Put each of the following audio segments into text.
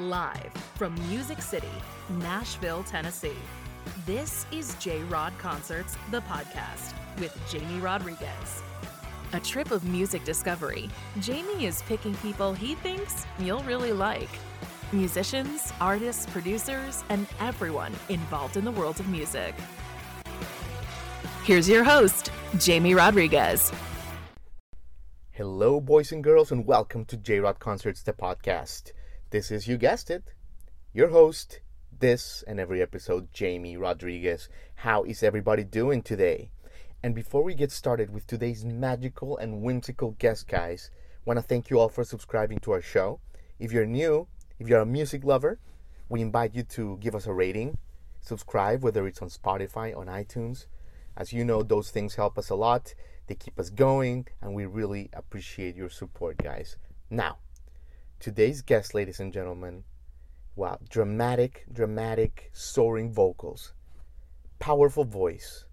Live from Music City, Nashville, Tennessee. This is J Rod Concerts, the podcast with Jamie Rodriguez. A trip of music discovery. Jamie is picking people he thinks you'll really like musicians, artists, producers, and everyone involved in the world of music. Here's your host, Jamie Rodriguez. Hello, boys and girls, and welcome to J Rod Concerts, the podcast. This is, you guessed it, your host, this and every episode, Jamie Rodriguez. How is everybody doing today? And before we get started with today's magical and whimsical guest, guys, want to thank you all for subscribing to our show. If you're new, if you're a music lover, we invite you to give us a rating, subscribe, whether it's on Spotify, on iTunes. As you know, those things help us a lot. They keep us going, and we really appreciate your support, guys. Now, today's guest, ladies and gentlemen, wow, dramatic, dramatic, soaring vocals, powerful voice,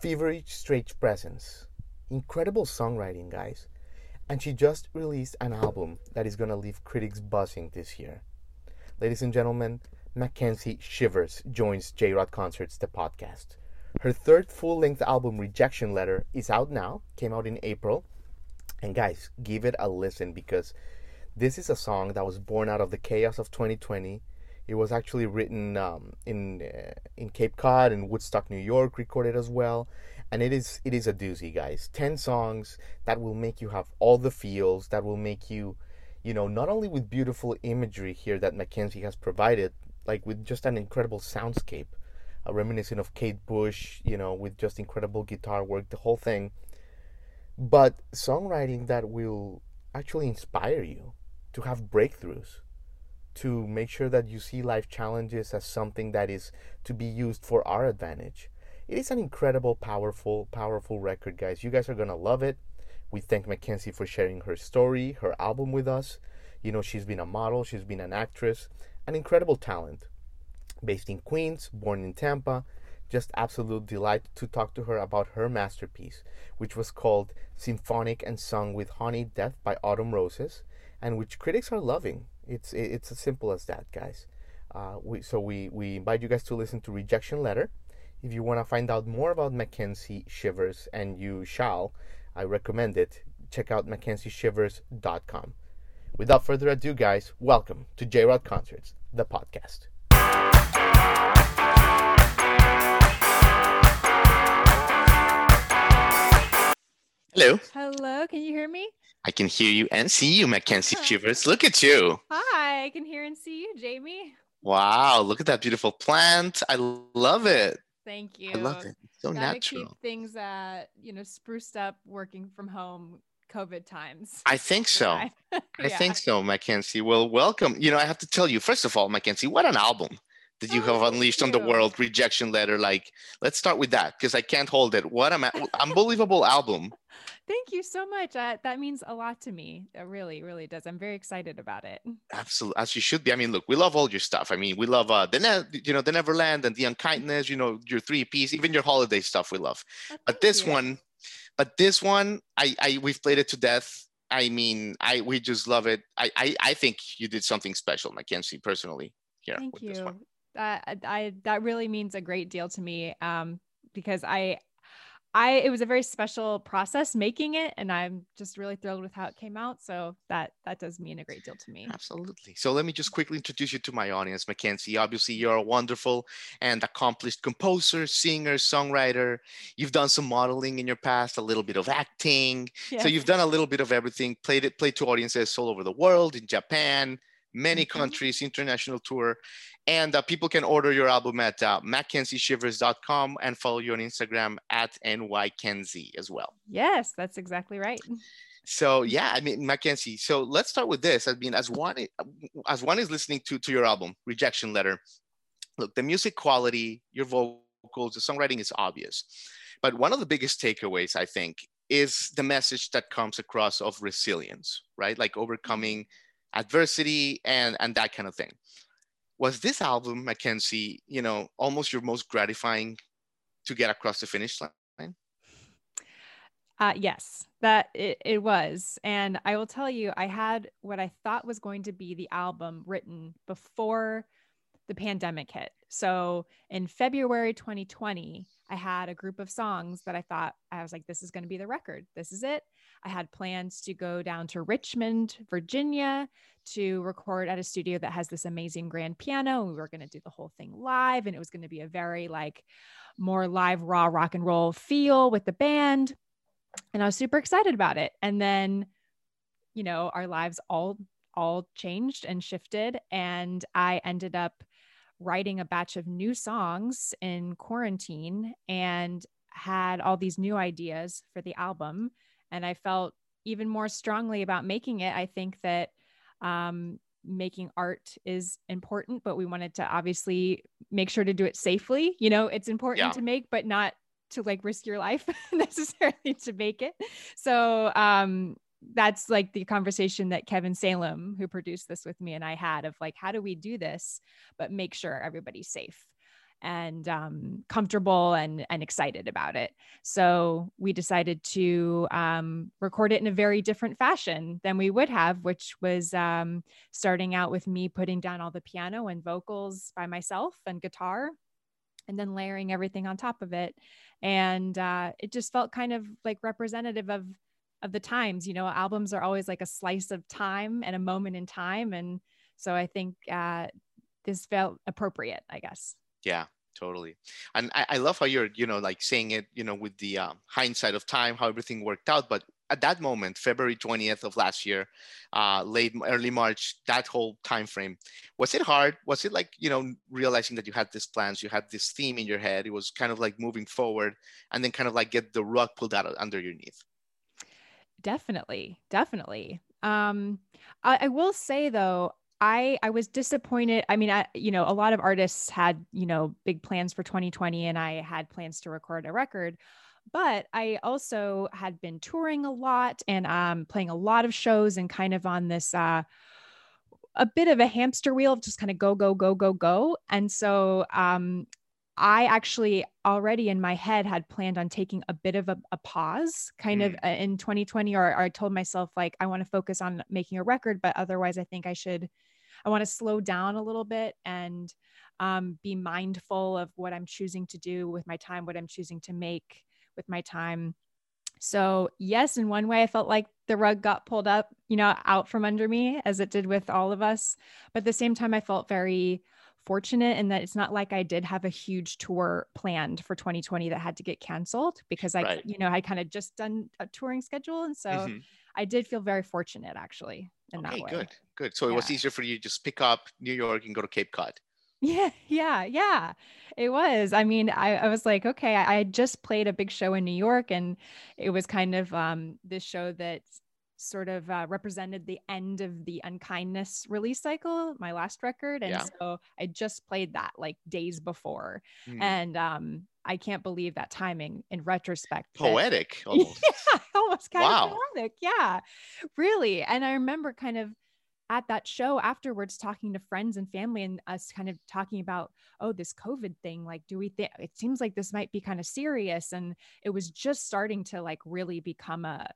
feverish stage presence, incredible songwriting, guys. And she just released an album that is going to leave critics buzzing this year. Ladies and gentlemen, Mackenzie Shivers joins J Rod Concerts, the podcast. Her third full length album, Rejection Letter, is out now, came out in April. And guys, give it a listen because this is a song that was born out of the chaos of 2020. It was actually written um, in uh, in Cape Cod and Woodstock, New York, recorded as well, and it is it is a doozy, guys. Ten songs that will make you have all the feels, that will make you, you know, not only with beautiful imagery here that Mackenzie has provided, like with just an incredible soundscape, uh, reminiscent of Kate Bush, you know, with just incredible guitar work, the whole thing. But songwriting that will actually inspire you to have breakthroughs, to make sure that you see life challenges as something that is to be used for our advantage. It is an incredible, powerful, powerful record, guys. You guys are gonna love it. We thank Mackenzie for sharing her story, her album with us. You know, she's been a model, she's been an actress, an incredible talent. Based in Queens, born in Tampa, just absolute delight to talk to her about her masterpiece, which was called Symphonic and Sung with Honey Death by Autumn Roses and which critics are loving. It's it's as simple as that, guys. Uh, we, so we, we invite you guys to listen to Rejection Letter. If you want to find out more about Mackenzie Shivers, and you shall, I recommend it. Check out MackenzieShivers.com. Without further ado, guys, welcome to J Rod Concerts, the podcast. Hello. Hello, can you hear me? I can hear you and see you, Mackenzie Shivers. Look at you. Hi, I can hear and see you, Jamie. Wow, look at that beautiful plant. I love it. Thank you. I love it. It's so Gotta natural. keep things uh, you know, spruced up working from home COVID times. I think so. Right. I think so, Mackenzie. Well, welcome. You know, I have to tell you, first of all, Mackenzie, what an album that you Oh, have unleashed on the world. Rejection Letter. Like, let's start with that because I can't hold it. What an unbelievable album. Thank you so much. Uh, that means a lot to me. It really, really does. I'm very excited about it. Absolutely, as you should be. I mean, look, we love all your stuff. I mean, we love uh, the ne- you know the Neverland and the Unkindness. You know, your three piece, even your holiday stuff. We love. Oh, But this you. one, but this one, I, I we've played it to death. I mean, I we just love it. I, I, I think you did something special, Mackenzie, personally. Here Thank with this you. That I, I that really means a great deal to me. Um, because I I it was a very special process making it, and I'm just really thrilled with how it came out. So that that does mean a great deal to me. Absolutely. So let me just quickly introduce you to my audience, Mackenzie. Obviously, you're a wonderful and accomplished composer, singer, songwriter. You've done some modeling in your past, a little bit of acting. So you've done a little bit of everything. Played it, played to audiences all over the world, in Japan, many Mhm. countries, international tour, and uh, people can order your album at uh, MackenzieShivers.com and follow you on Instagram at nykenzie as well. Yes, that's exactly right. So yeah, I mean Mackenzie. So let's start with this. I mean, as one as one is listening to to your album, Rejection Letter. Look, the music quality, your vocals, the songwriting is obvious, but one of the biggest takeaways I think is the message that comes across of resilience, right? Like overcoming adversity and and that kind of thing. Was this album, Mackenzie, you know, almost your most gratifying to get across the finish line? Uh, yes, that it, it was. And I will tell you, I had what I thought was going to be the album written before the pandemic hit. So in February 2020, I had a group of songs that I thought I was like, this is going to be the record. This is it. I had plans to go down to Richmond, Virginia to record at a studio that has this amazing grand piano. We were going to do the whole thing live, and it was going to be a very like more live, raw rock and roll feel with the band. And I was super excited about it. And then, you know, our lives all all changed and shifted and I ended up writing a batch of new songs in quarantine and had all these new ideas for the album. And I felt even more strongly about making it. I think that um, making art is important, but we wanted to obviously make sure to do it safely. You know, it's important yeah. to make, but not to like risk your life necessarily to make it. So um, that's like the conversation that Kevin Salem, who produced this with me, and I had of like, how do we do this, but make sure everybody's safe and um, comfortable and and excited about it. So we decided to um, record it in a very different fashion than we would have, which was um, starting out with me putting down all the piano and vocals by myself and guitar, and then layering everything on top of it. And uh, it just felt kind of like representative of of the times you know albums are always like a slice of time and a moment in time and so i think uh, this felt appropriate i guess. Yeah totally. And I, I, love how you're you know like saying it you know with the um, hindsight of time how everything worked out but at that moment february 20th of last year uh, late early march that whole time frame was it hard? Was it like you know realizing that you had these plans you had this theme in your head it was kind of like moving forward and then kind of like get the rug pulled out under your underneath Definitely, definitely. Um, I, I will say though, I I was disappointed. I mean, I you know, a lot of artists had, you know, big plans for 2020 and I had plans to record a record, but I also had been touring a lot and um playing a lot of shows and kind of on this uh a bit of a hamster wheel, of just kind of go go go go go. And so um I actually already in my head had planned on taking a bit of a, a pause kind mm. of uh, in 2020, or, or I told myself, like, I want to focus on making a record, but otherwise, I think I should, I want to slow down a little bit and um, be mindful of what I'm choosing to do with my time, what I'm choosing to make with my time. So, yes, in one way, I felt like the rug got pulled up, you know, out from under me as it did with all of us. But at the same time, I felt very fortunate in that it's not like I did have a huge tour planned for 2020 that had to get canceled because I, right. you know, I kind of just done a touring schedule. And so mm-hmm. I did feel very fortunate actually in okay, that way. Good, good. So yeah. it was easier for you to just pick up New York and go to Cape Cod. Yeah, yeah, yeah. It was. I mean, I, I was like, okay, I, I just played a big show in New York and it was kind of um, this show that sort of uh, represented the end of the unkindness release cycle my last record and yeah. so i just played that like days before mm. and um i can't believe that timing in retrospect poetic that, almost. yeah almost kind wow. of poetic yeah really and i remember kind of at that show afterwards talking to friends and family and us kind of talking about oh this covid thing like do we think it seems like this might be kind of serious and it was just starting to like really become a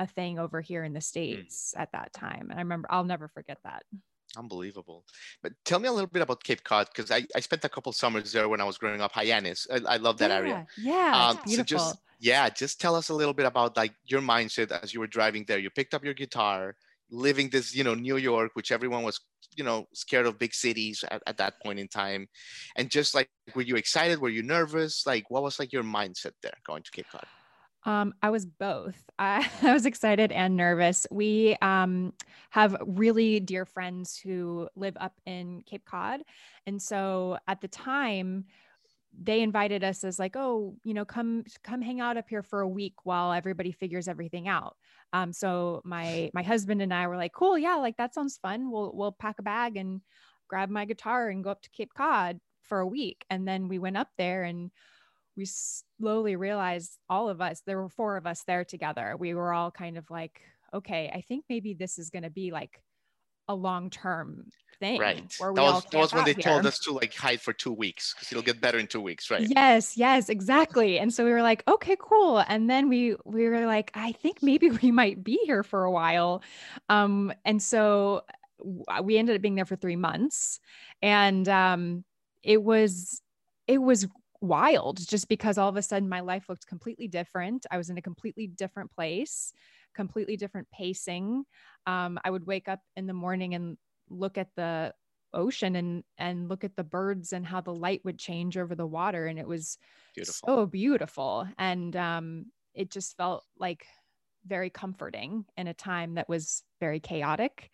a thing over here in the mm. states mm. at that time and i remember i'll never forget that. Unbelievable. But tell me a little bit about cape cod because I, I spent a couple summers there when i was growing up hyannis. I, I love that yeah, area yeah um, beautiful. so just yeah just tell us a little bit about like your mindset as you were driving there. You picked up your guitar living this you know new york which everyone was you know scared of big cities at, at that point in time. And just like were you excited? Were you nervous? Like what was like your mindset there going to cape cod um, I was both. I, I, was excited and nervous. We um, have really dear friends who live up in Cape Cod. And so at the time, they invited us as like, oh, you know, come come hang out up here for a week while everybody figures everything out. Um, so my my husband and I were like, cool, yeah, like that sounds fun. We'll we'll pack a bag and grab my guitar and go up to Cape Cod for a week. And then we went up there and we slowly realized all of us, there were four of us there together. We were all kind of like, okay, I think maybe this is going to be like a long term thing. Right. Where we that was, that was when they out told us to like hide for two weeks because it'll get better in two weeks, right? Yes, yes, exactly. And so we were like, okay, cool. And then we we were like, I think maybe we might be here for a while. Um, and so we ended up being there for three months. And um it was it was wild just because all of a sudden my life looked completely different. I was in a completely different place, completely different pacing. Um, I would wake up in the morning and look at the ocean and and look at the birds and how the light would change over the water and it was Beautiful. so beautiful and um it just felt like very comforting in a time that was very chaotic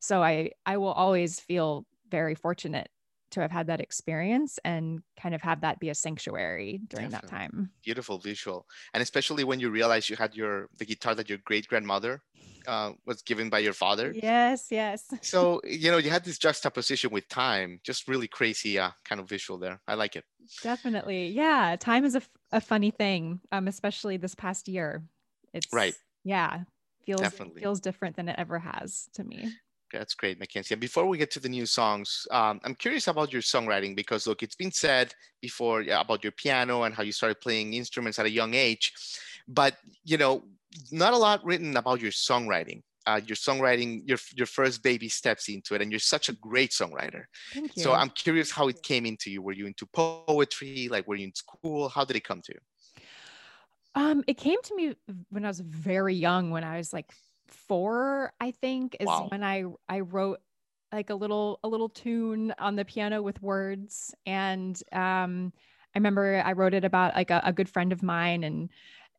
so i i will always feel very fortunate to have had that experience and kind of have that be a sanctuary during that time Beautiful visual. And especially when you realize you had your the guitar that your great grandmother uh, was given by your father. yes yes So, you know, you had this juxtaposition with time, just really crazy uh, kind of visual there. I like it. definitely yeah time is a, f- a funny thing um especially this past year it's Right. yeah feels Definitely. feels different than it ever has to me That's great, Mackenzie. And before we get to the new songs, um, I'm curious about your songwriting because, look, it's been said before about your piano and how you started playing instruments at a young age, but you know, not a lot written about your songwriting. Uh, your songwriting, your your first baby steps into it, and you're such a great songwriter. thank you So I'm curious how it came into you. Were you into poetry? Like, were you in school? How did it come to you? Um, it came to me when I was very young, when I was like four, I think, is Wow. when I I wrote like a little a little tune on the piano with words. And um I remember I wrote it about like a, a good friend of mine and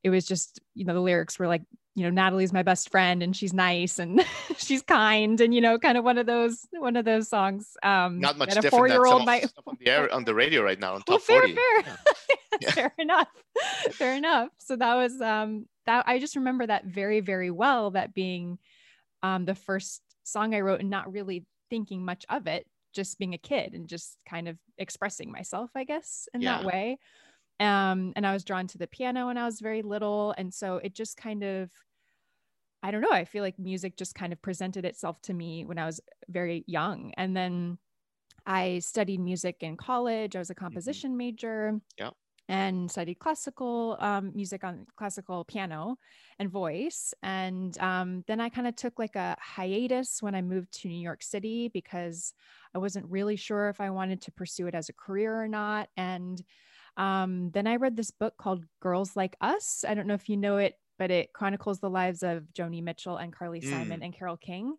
it was just, you know, the lyrics were like, you know, Natalie's my best friend and she's nice and she's kind and you know, kind of one of those one of those songs. Um Not much that a different than four-year-old might of the stuff on the air on the radio right now on well, top fair, 40. fair. Yeah. fair enough. Fair enough. So that was um that I just remember that very, very well, that being um the first song I wrote and not really thinking much of it, just being a kid and just kind of expressing myself, I guess, in Yeah. that way. Um, and I was drawn to the piano when I was very little. And so it just kind of I don't know, I feel like music just kind of presented itself to me when I was very young. And then I studied music in college. I was a composition major. Yep. And studied classical um, music on classical piano and voice. And um, then I kind of took like a hiatus when I moved to New York City because I wasn't really sure if I wanted to pursue it as a career or not. And um, then I read this book called Girls Like Us. I don't know if you know it, but it chronicles the lives of Joni Mitchell and Carly Simon and Carole King.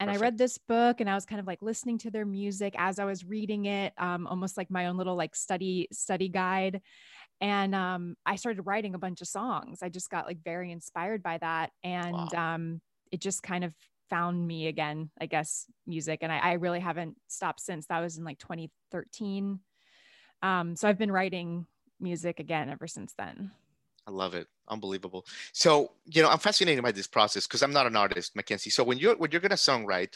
And I read this book and I was kind of like listening to their music as I was reading it, um, almost like my own little like study study guide. And um, I started writing a bunch of songs. I just got like very inspired by that, and Wow. um, it just kind of found me again, I guess, music. And I, I really haven't stopped since. That was in like 2013. Um, so I've been writing music again ever since then. I love it. Unbelievable. So, you know, I'm fascinated by this process because I'm not an artist, Mackenzie. So when you're when you're gonna songwrite,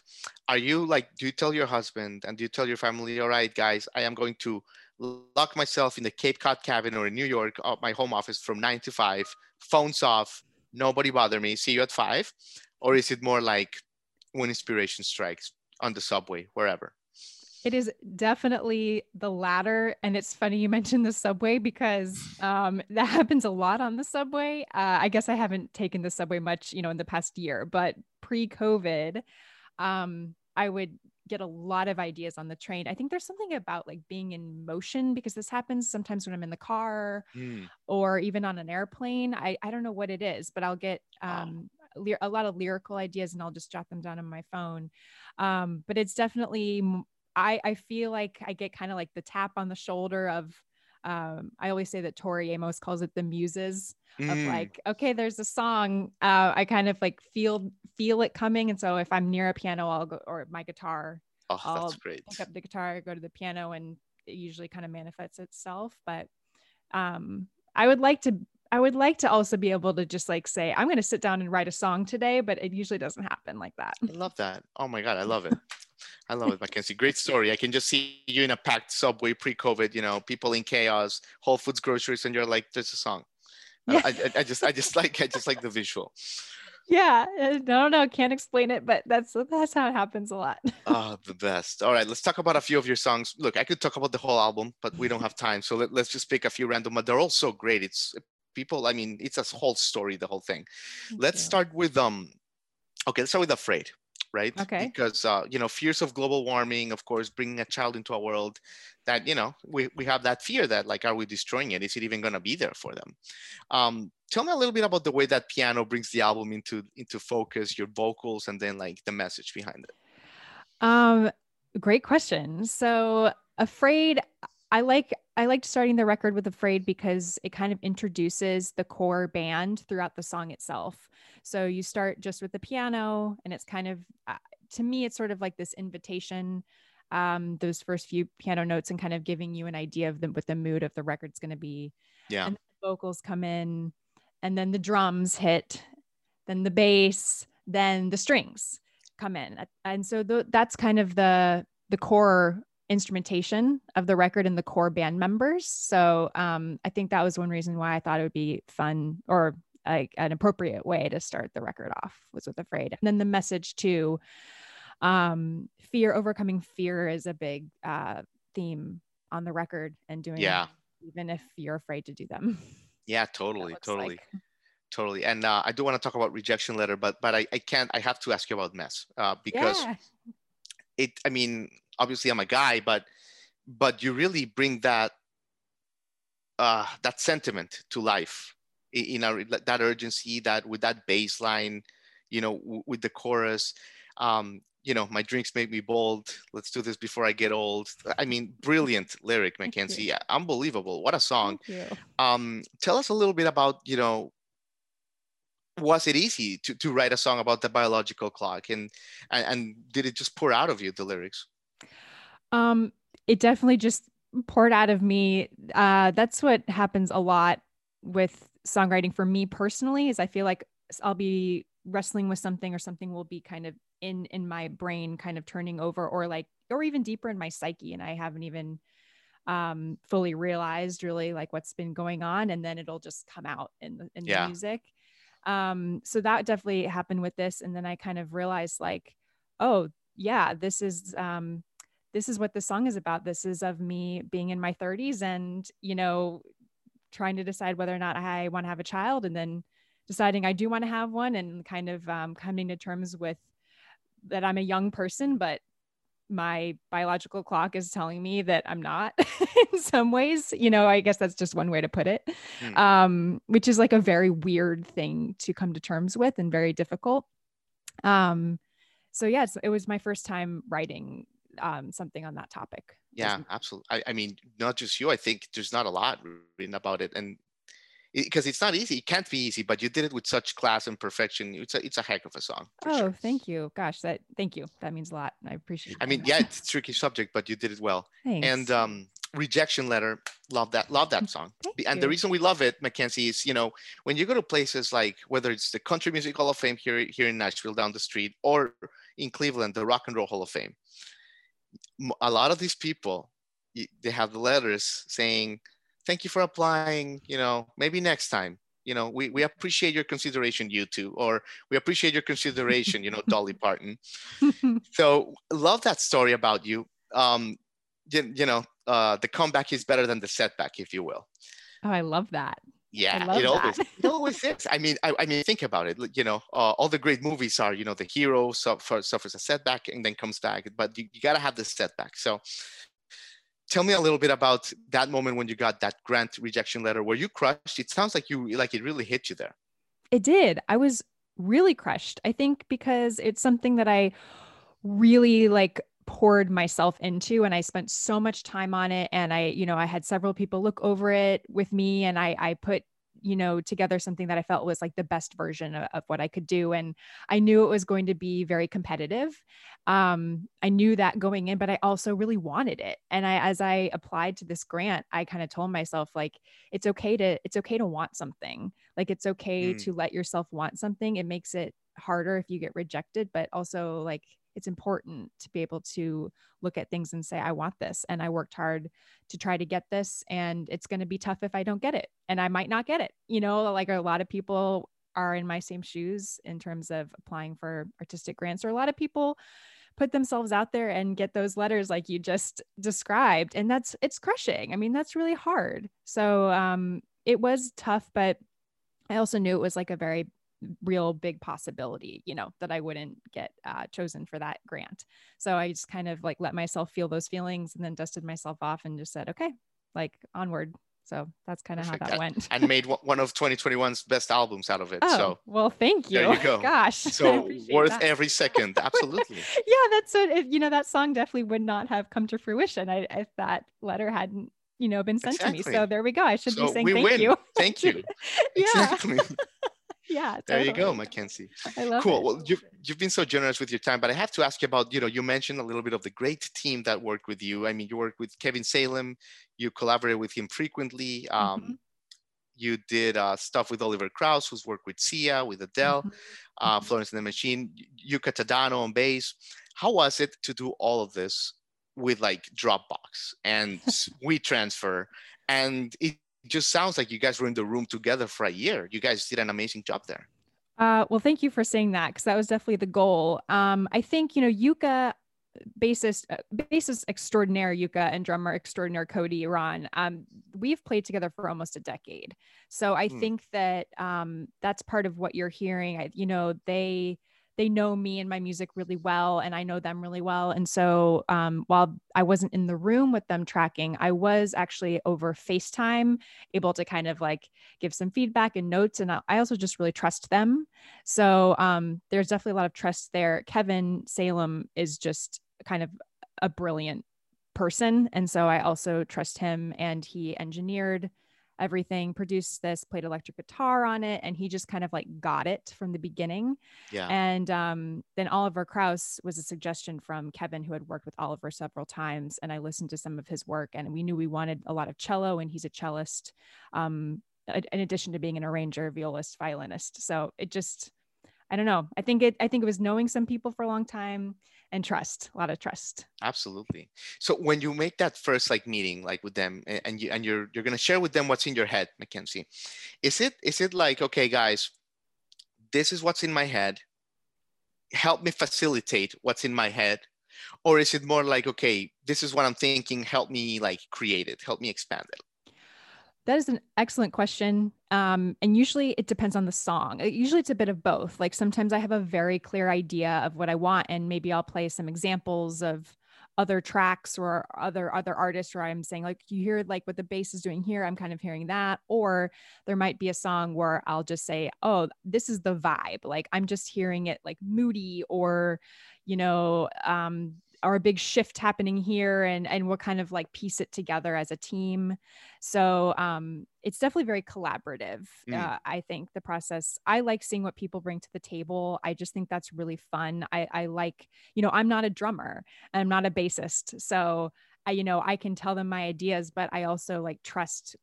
are you like, do you tell your husband and do you tell your family, all right, guys, I am going to lock myself in the Cape Cod cabin or in New York, uh, my home office from nine to five, phones off, nobody bother me, see you at five? Or is it more like when inspiration strikes on the subway, wherever? It is definitely the latter. And it's funny you mentioned the subway because um, that happens a lot on the subway. Uh, I guess I haven't taken the subway much, you know, in the past year, but pre COVID, um, I would get a lot of ideas on the train. I think there's something about like being in motion because this happens sometimes when I'm in the car Hmm, or even on an airplane. I, I don't know what it is, but I'll get Wow. um, ly- a lot of lyrical ideas and I'll just jot them down on my phone. Um, but it's definitely, m- I, I feel like I get kind of like the tap on the shoulder of, um, I always say that Tori Amos calls it the muses of Mm, like, okay, there's a song. Uh, I kind of like feel, feel it coming. And so if I'm near a piano, I'll go, or my guitar, oh, I'll that's great. pick up the guitar, go to the piano, and it usually kind of manifests itself. But um, I would like to, I would like to also be able to just like say, I'm going to sit down and write a song today, but it usually doesn't happen like that. I love that. Oh my God, I love it. I love it, Mackenzie. Great story. I can just see you in a packed subway pre-COVID, you know, people in chaos, Whole Foods groceries, and you're like, there's a song. I- Yeah. I, I, I just I just like I just like the visual. yeah, I don't know, can't explain it, but that's that's how it happens a lot. oh, the best. All right, let's talk about a few of your songs. Look, I could talk about the whole album, but we don't have time, so let, let's just pick a few random. But they're all so great. It's people. I mean, it's a whole story, the whole thing. Thank let's you. start with um. Okay, let's start with afraid right? Okay. Because uh, you know, fears of global warming, of course, bringing a child into a world that you know we, we have that fear that like, are we destroying it? Is it even going to be there for them? Um, tell me a little bit about the way that piano brings the album into into focus, your vocals, and then like the message behind it. Um, great question. So, afraid. I like I liked starting the record with Afraid because it kind of introduces the core band throughout the song itself. So you start just with the piano, and it's kind of, uh, to me, it's sort of like this invitation, um, those first few piano notes, and kind of giving you an idea of the, what the mood of the record's going to be. Yeah. And the vocals come in, and then the drums hit, then the bass, then the strings come in, and so th- that's kind of the the core instrumentation of the record and the core band members. So um, I think that was one reason why I thought it would be fun or like an appropriate way to start the record off was with afraid and then the message too um fear overcoming fear is a big uh theme on the record and doing yeah even if you're afraid to do them yeah totally totally like. totally and uh, i do want to talk about rejection letter but but i, I can't i have to ask you about mess uh, because yeah. it i mean obviously i'm a guy but but you really bring that uh, that sentiment to life in our that urgency that with that bassline, you know w- with the chorus. Um you know my drinks make me bold. Let's do this before i get old. I mean brilliant lyric mackenzie. unbelievable. What a song. Um tell us a little bit about you know was it easy to, to write a song about the biological clock and, and and did it just pour out of you the lyrics um it definitely just poured out of me uh that's what happens a lot with songwriting for me personally is I feel like I'll be wrestling with something or something will be kind of in in my brain kind of turning over or like or even deeper in my psyche and I haven't even um fully realized really like what's been going on and then it'll just come out in the in yeah. the music um so that definitely happened with this and then I kind of realized like oh yeah this is um this is what the song is about this is of me being in my 30s and you know trying to decide whether or not I want to have a child and then deciding I do want to have one and kind of um, coming to terms with that I'm a young person, but my biological clock is telling me that I'm not in some ways. You know, I guess that's just one way to put it, mm. um, which is like a very weird thing to come to terms with and very difficult. Um, so, yes, it was my first time writing um, something on that topic. Yeah, absolutely. I, I, mean, not just you. I think there's not a lot written about it, and because it, it's not easy. It can't be easy, but you did it with such class and perfection. It's a it's a heck of a song. Oh, sure. thank you. Gosh, that thank you. That means a lot. I appreciate. It. I mean, yeah, it's a tricky subject, but you did it well. Thanks. And um, rejection letter, love that. Love that song. Thank and you. the reason we love it, Mackenzie, is you know when you go to places like whether it's the Country Music Hall of Fame here here in Nashville down the street, or in Cleveland, the Rock and Roll Hall of Fame a lot of these people they have the letters saying thank you for applying you know maybe next time you know we, we appreciate your consideration you two or we appreciate your consideration you know dolly parton. So love that story about you. Um you, you know uh the comeback is better than the setback if you will. Oh i love that yeah, it always it always is. I mean, I, I mean, think about it. You know, uh, all the great movies are you know the hero suffers, suffers a setback and then comes back, but you, you got to have the setback. So, tell me a little bit about that moment when you got that grant rejection letter. where you crushed? It sounds like you like it really hit you there. It did. I was really crushed. I think because it's something that I really like poured myself into and I spent so much time on it and I you know I had several people look over it with me and I I put you know together something that I felt was like the best version of, of what I could do and I knew it was going to be very competitive. Um I knew that going in but I also really wanted it and I as I applied to this grant I kind of told myself like it's okay to it's okay to want something. Like it's okay mm. to let yourself want something. It makes it harder if you get rejected but also like it's important to be able to look at things and say i want this and i worked hard to try to get this and it's going to be tough if i don't get it and i might not get it. You know like a lot of people are in my same shoes in terms of applying for artistic grants or a lot of people put themselves out there and get those letters like you just described and that's it's crushing. I mean that's really hard. So um it was tough but i also knew it was like a very real big possibility you know that i wouldn't get uh, chosen for that grant so i just kind of like let myself feel those feelings and then dusted myself off and just said okay like onward so that's kind of how that went. and made one of 2021's best albums out of it. Oh, so well, thank you. There you go. Gosh. So worth that. every second. Absolutely. yeah, that's it. You know, that song definitely would not have come to fruition I, if that letter hadn't, you know, been sent exactly. to me. So there we go. I should so be saying thank win. you. Thank you. yeah. Exactly yeah totally. there you go mackenzie I love cool it. well you've, you've been so generous with your time but i have to ask you about you know you mentioned a little bit of the great team that worked with you i mean you worked with kevin salem you collaborated with him frequently um, mm-hmm. you did uh, stuff with oliver Kraus who's worked with sia with adele mm-hmm. uh, mm-hmm. florence and the machine yuka tadano on bass how was it to do all of this with like dropbox and WeTransfer and it just sounds like you guys were in the room together for a year. You guys did an amazing job there. Uh, well, thank you for saying that because that was definitely the goal. Um, I think you know Yuka, bassist, uh, bassist extraordinaire Yuka and drummer extraordinaire Cody Iran. Um, we've played together for almost a decade, so I hmm. think that um, that's part of what you're hearing. I, you know, they they know me and my music really well and i know them really well and so um, while i wasn't in the room with them tracking i was actually over facetime able to kind of like give some feedback and notes and i also just really trust them. So um, there's definitely a lot of trust there. Kevin salem is just kind of a brilliant person and so i also trust him and he engineered everything, produced this, played electric guitar on it, and he just kind of like got it from the beginning. Yeah. And um, then Oliver Kraus was a suggestion from Kevin, who had worked with Oliver several times, and I listened to some of his work, and we knew we wanted a lot of cello, and he's a cellist, um, in addition to being an arranger, violist, violinist. So it just I don't know. I think it I think it was knowing some people for a long time and trust, a lot of trust. Absolutely. So when you make that first like meeting like with them and you and you're you're going to share with them what's in your head, Mackenzie. Is it is it like okay guys, this is what's in my head. Help me facilitate what's in my head or is it more like okay, this is what I'm thinking, help me like create it, help me expand it? That is an excellent question. Um, and usually it depends on the song. Uh, usually it's a bit of both. Like sometimes I have a very clear idea of what I want, and maybe I'll play some examples of other tracks or other other artists where I'm saying like you hear like what the bass is doing here I'm kind of hearing that or there might be a song where I'll just say oh this is the vibe like I'm just hearing it like moody or you know um or a big shift happening here and and we'll kind of like piece it together as a team. So um it's definitely very collaborative mm. uh, i think the process. I like seeing what people bring to the table. I just think that's really fun. I i like you know i'm not a drummer. I'm not a bassist. So i you know i can tell them my ideas but i also like trust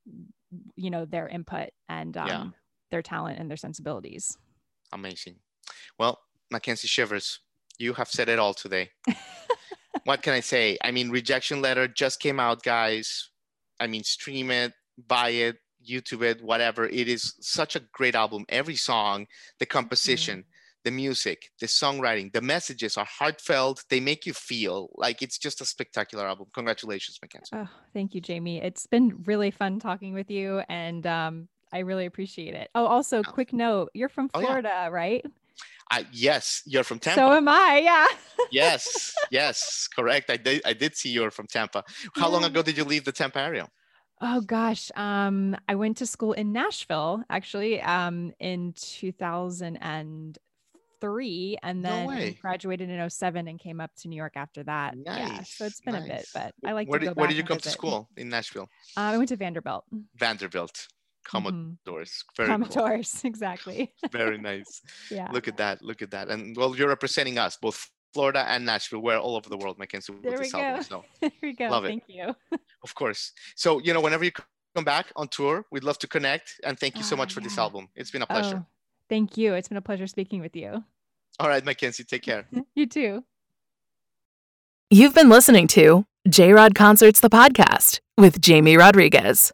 you know their input and um, yeah. their talent and their sensibilities. Amazing. Well mackenzie shivers you have said it all today what can I say? I mean, rejection letter just came out, guys. I mean, stream it, buy it, YouTube it, whatever. It is such a great album. Every song, the composition, mm-hmm. the music, the songwriting, the messages are heartfelt. They make you feel like it's just a spectacular album. Congratulations, Mackenzie. Oh, thank you, Jamie. It's been really fun talking with you, and um, I really appreciate it. Oh, also, oh. quick note: you're from Florida, oh, yeah. right? I, yes, you're from Tampa. So am I. Yeah. yes, yes, correct. I did. I did see you're from Tampa. How yeah. long ago did you leave the Tampa area? Oh gosh, um, I went to school in Nashville actually um, in 2003, and then no graduated in 07 and came up to New York after that. Nice, yeah, so it's been nice. a bit, but I like where to go did, Where did you come visit. to school in Nashville? Uh, I went to Vanderbilt. Vanderbilt. Commodores. Mm-hmm. Very Commodores, cool. exactly. Very nice. yeah. Look at that. Look at that. And well, you're representing us, both Florida and Nashville. We're all over the world, Mackenzie. There we go. Album, so there we go. Love thank it. you. of course. So, you know, whenever you come back on tour, we'd love to connect. And thank you so much for yeah. this album. It's been a pleasure. Oh, thank you. It's been a pleasure speaking with you. All right, Mackenzie, take care. you too. You've been listening to J Rod Concerts, the podcast with Jamie Rodriguez.